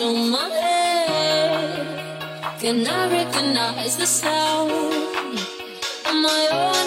through my head. Can I recognize the sound? Am I old?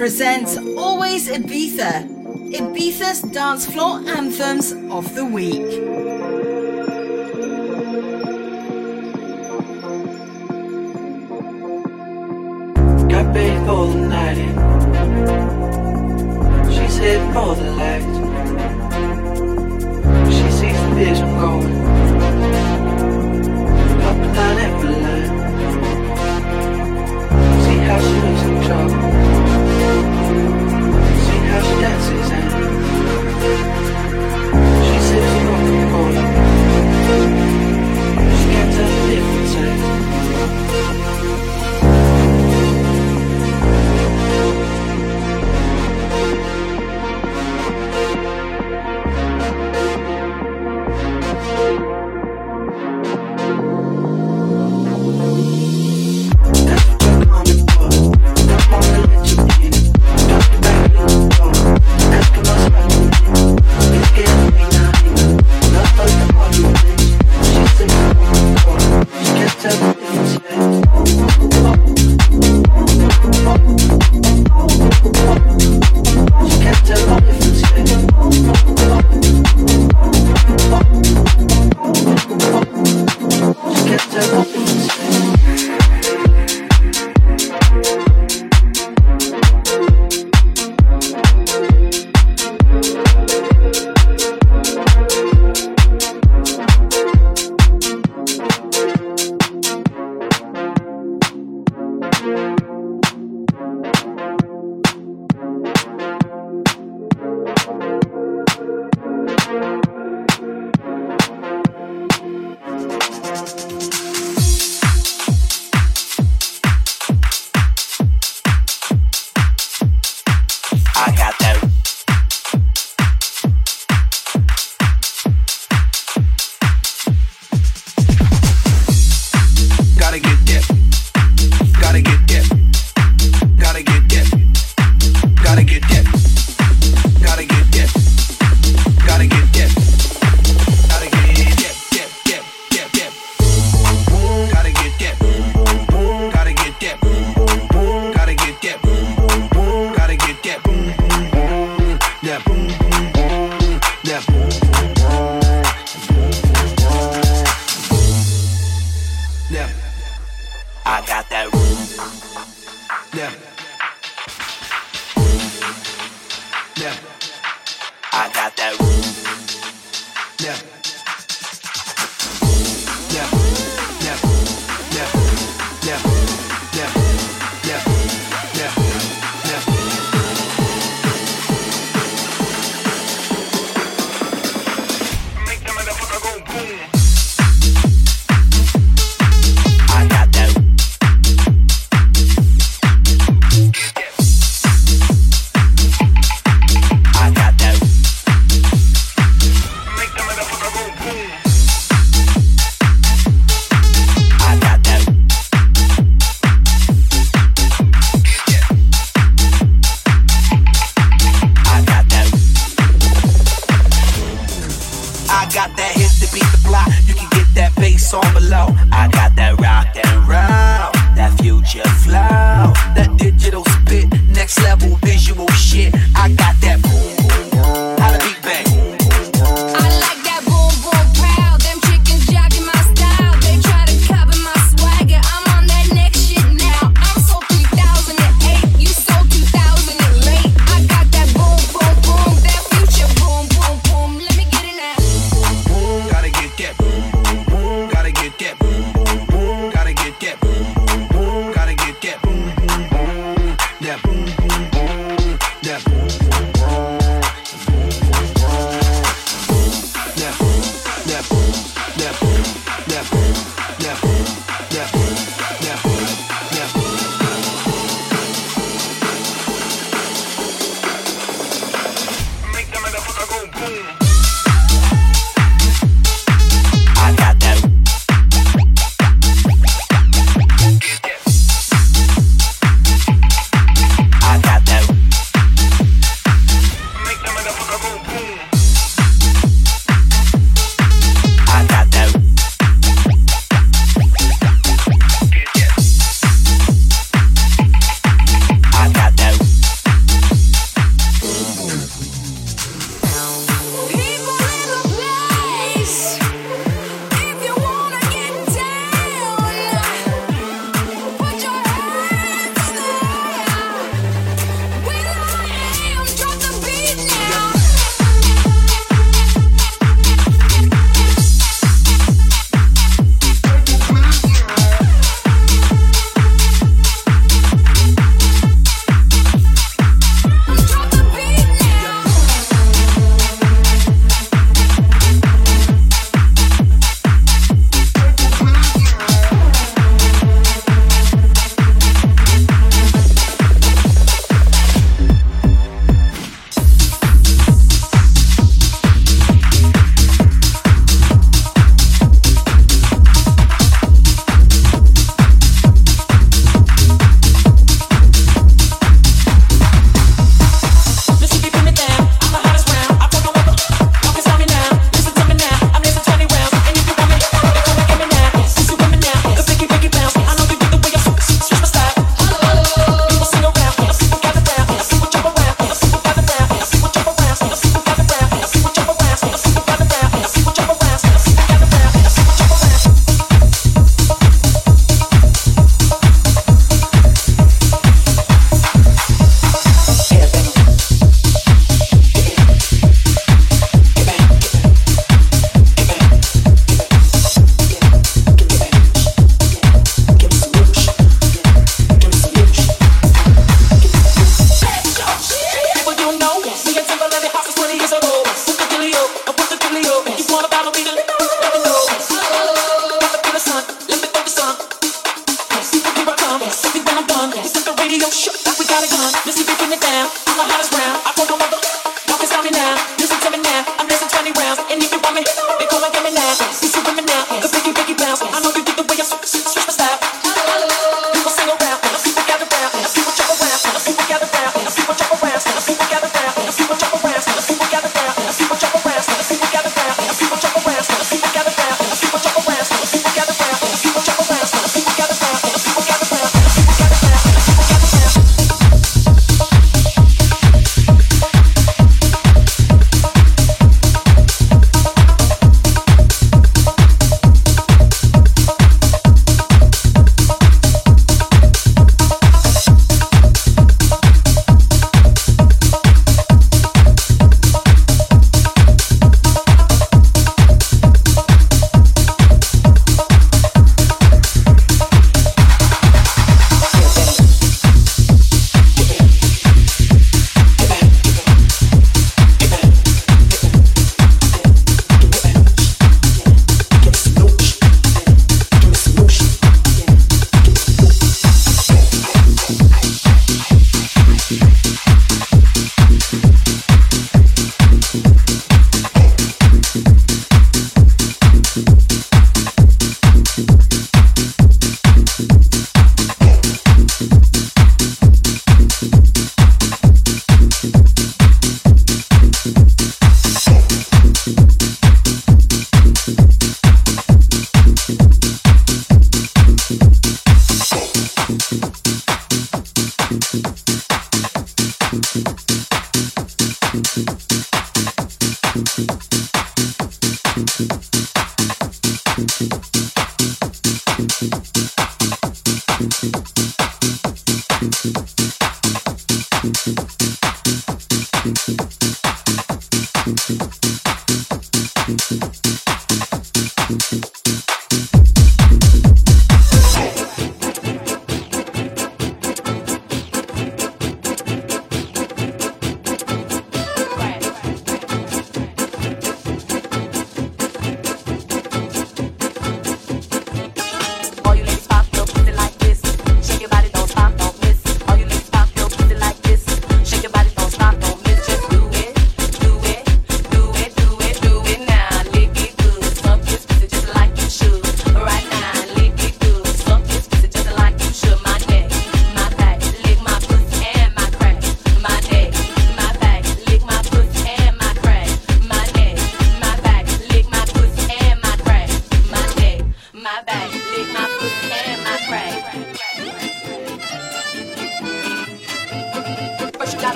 presents Always Ibiza, Ibiza's dance floor anthems of the week. big for the night. She's here for the light. She sees the vision going. Up and down every line. See how she looks in trouble.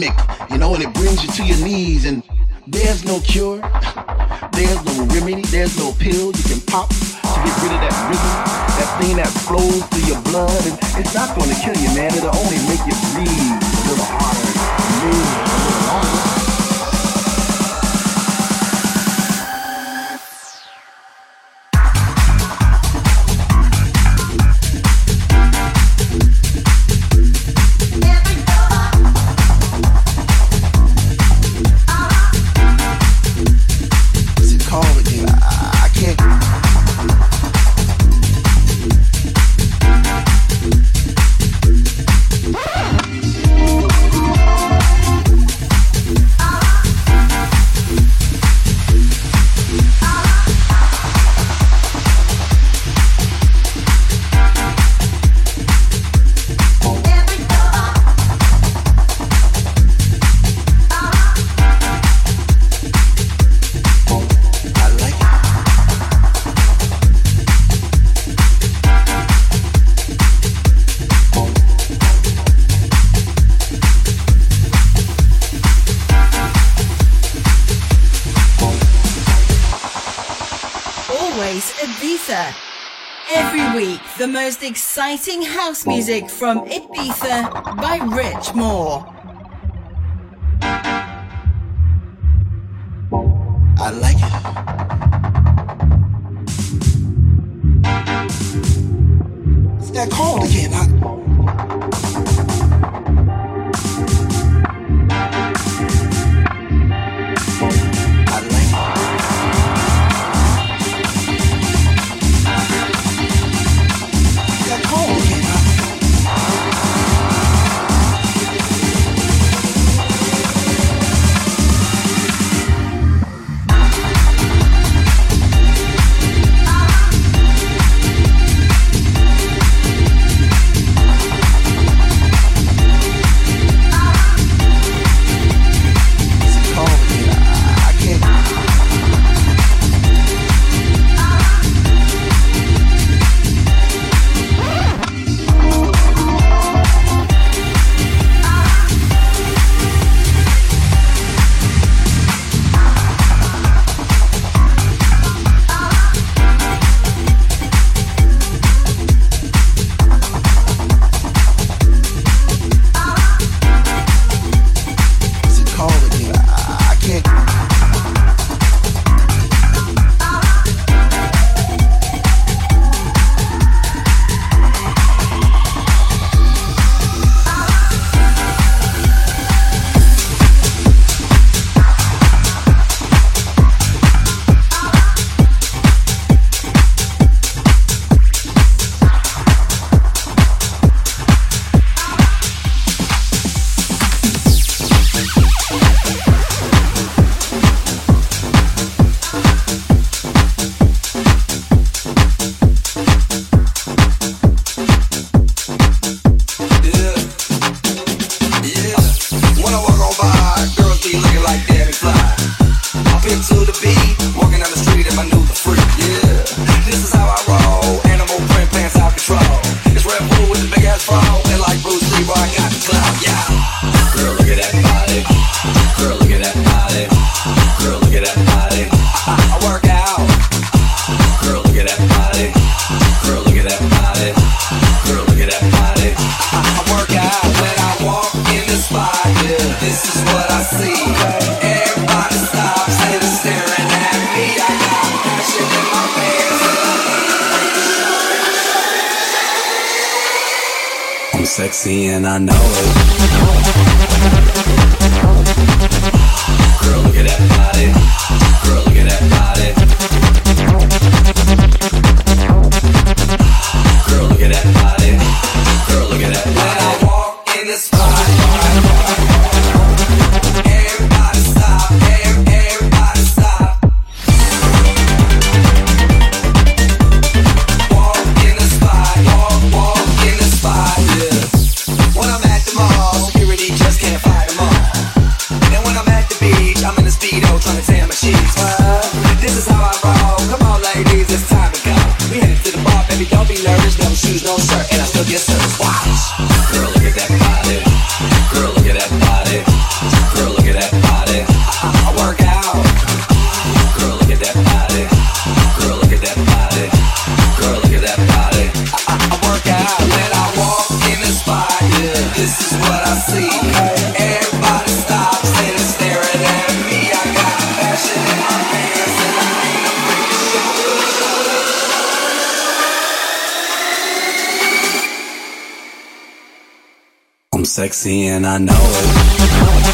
You know, and it brings you to your knees. And there's no cure, there's no remedy, there's no pill you can pop to get rid of that rhythm, that thing that flows through your blood. And it's not going to kill you, man. It'll only make you breathe a little harder, move a little longer. Exciting house music from Ibiza by Rich Moore. And I know it. Sexy and I know it.